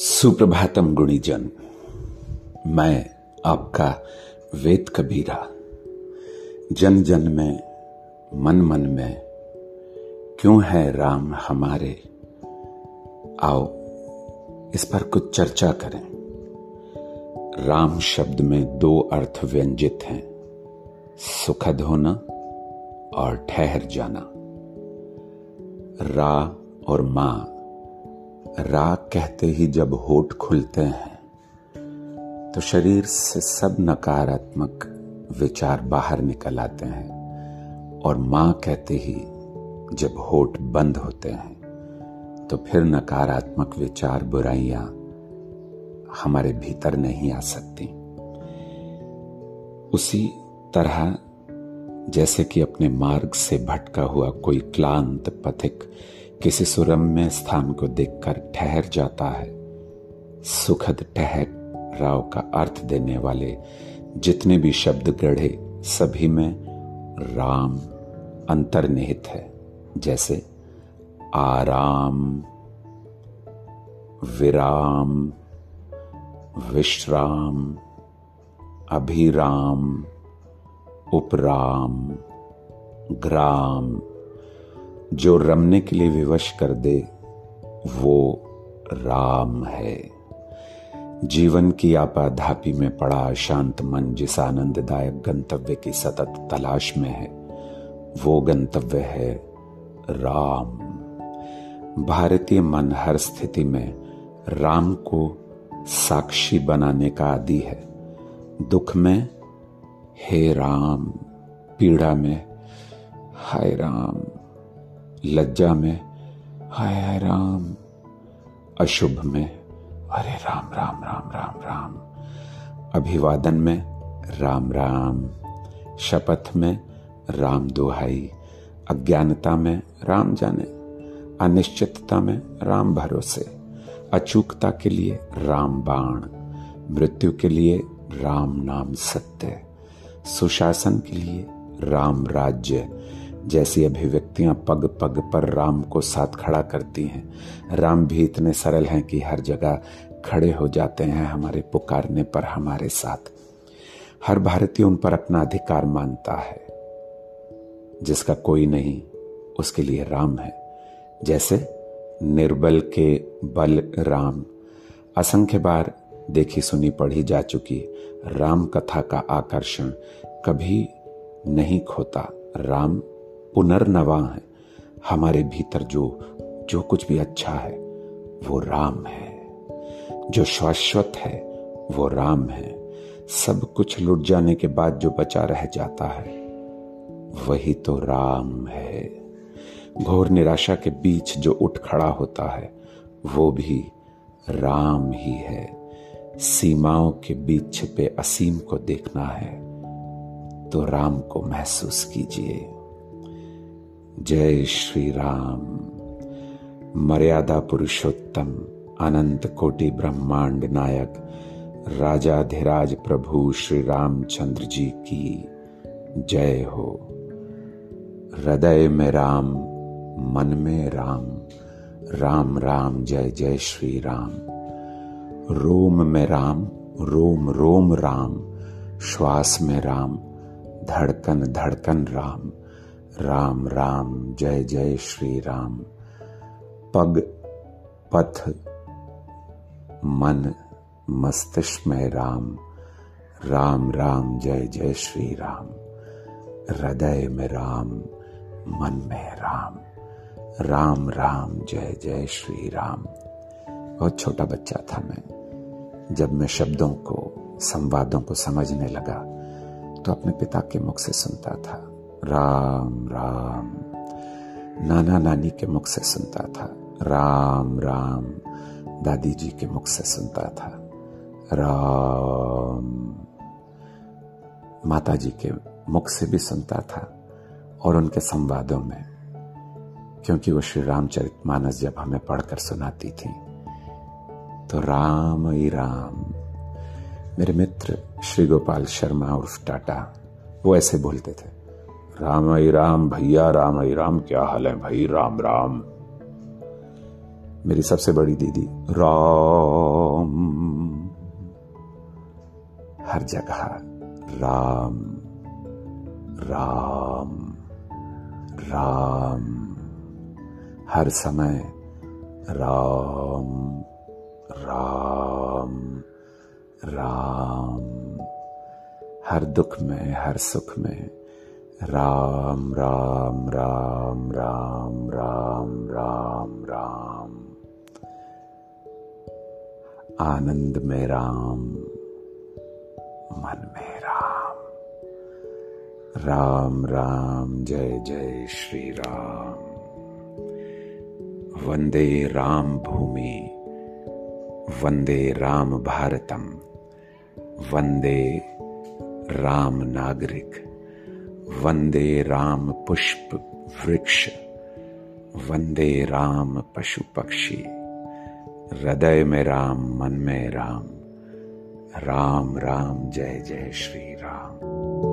सुप्रभातम गुणीजन, मैं आपका वेद कबीरा। जन जन में, मन मन में, क्यों है राम हमारे? आओ, इस पर कुछ चर्चा करें। राम शब्द में दो अर्थ व्यंजित हैं, सुखद होना और ठहर जाना। रा और माँ राग कहते ही जब होठ खुलते हैं तो शरीर से सब नकारात्मक विचार बाहर निकल आते हैं और माँ कहते ही जब होठ बंद होते हैं तो फिर नकारात्मक विचार बुराइयाँ हमारे भीतर नहीं आ सकती। उसी तरह जैसे कि अपने मार्ग से भटका हुआ कोई क्लांत पथिक किसी सुरम्य स्थान को देखकर ठहर जाता है। सुखद ठहर राव का अर्थ देने वाले जितने भी शब्द गढ़े, सभी में राम अंतर्निहित है। जैसे, आराम, विराम, विश्राम, अभिराम, उपराम, ग्राम। जो रमने के लिए विवश कर दे, वो राम है। जीवन की आपाधापी में पड़ा शांत मन जिस आनंददायक गंतव्य की सतत तलाश में है, वो गंतव्य है राम। भारतीय मन हर स्थिति में राम को साक्षी बनाने का आदि है। दुख में, हे राम, पीड़ा में, हाय राम। लज्जा में, हाय हाय राम। अशुभ में, अरे राम राम राम राम राम। अभिवादन में, राम राम। शपथ में, राम दुहाई। अज्ञानता में, राम जाने। अनिश्चितता में, राम भरोसे। अचूकता के लिए, राम बाण। मृत्यु के लिए, राम नाम सत्य। सुशासन के लिए, राम राज्य। जैसी अभिव्यक्तियाँ पग पग पर राम को साथ खड़ा करती हैं। राम भी इतने सरल हैं कि हर जगह खड़े हो जाते हैं हमारे पुकारने पर हमारे साथ। हर भारतीय उन पर अपना अधिकार मानता है, जिसका कोई नहीं, उसके लिए राम है। जैसे निर्बल के बल राम। असंख्य बार देखी सुनी पढ़ी जा चुकी राम कथा का आकर्षण कभी नहीं खोता। राम पुनर्नवा है। हमारे भीतर जो जो कुछ भी अच्छा है, वो राम है। जो शाश्वत है, वो राम है। सब कुछ लुट जाने के बाद जो बचा रह जाता है, वही तो राम है। घोर निराशा के बीच जो उठ खड़ा होता है, वो भी राम ही है। सीमाओं के बीच छिपे असीम को देखना है तो राम को महसूस कीजिए। जय श्री राम मर्यादा पुरुषोत्तम, अनंत कोटि ब्रह्मांड नायक, राजाधिराज प्रभु श्री रामचंद्र जी की जय हो। हृदय में राम, मन में राम राम राम जय जय श्री राम रोम में राम, रोम रोम राम, श्वास में राम, धड़कन धड़कन राम। राम राम, जय जय श्री राम। पग, पथ, मन, मस्तिष्क में राम। राम राम, जय जय श्री राम। हृदय में राम, मन में राम। राम राम, जय जय श्री राम। बहुत छोटा बच्चा था मैं। जब मैं शब्दों को, संवादों को समझने लगा तो अपने पिता के मुख से सुनता था। राम राम। नाना नानी के मुख से सुनता था। राम राम। दादी जी के मुख से सुनता था। राम। माता जी के मुख से भी सुनता था और उनके संवादों में, क्योंकि वो श्री रामचरित मानस जब हमें पढ़कर सुनाती थी तो राम ही राम। मेरे मित्र श्री गोपाल शर्मा उर्फ़ टाटा, वो ऐसे बोलते थे। राम आई राम भैया राम आई राम, क्या हाल है भाई? राम राम। मेरी सबसे बड़ी दीदी, राम। हर जगह राम राम राम। हर समय राम राम राम। हर दुख में, हर सुख में राम राम राम राम राम राम राम। आनंद में राम, मन में राम। राम राम, जय जय श्री राम। वंदे राम भूमि, वंदे राम भारतम, वंदे राम नागरिक। वंदे राम पुष्प वृक्ष, वंदे राम पशु पक्षी, हृदय में राम, मन में राम राम राम, जय जय श्री राम।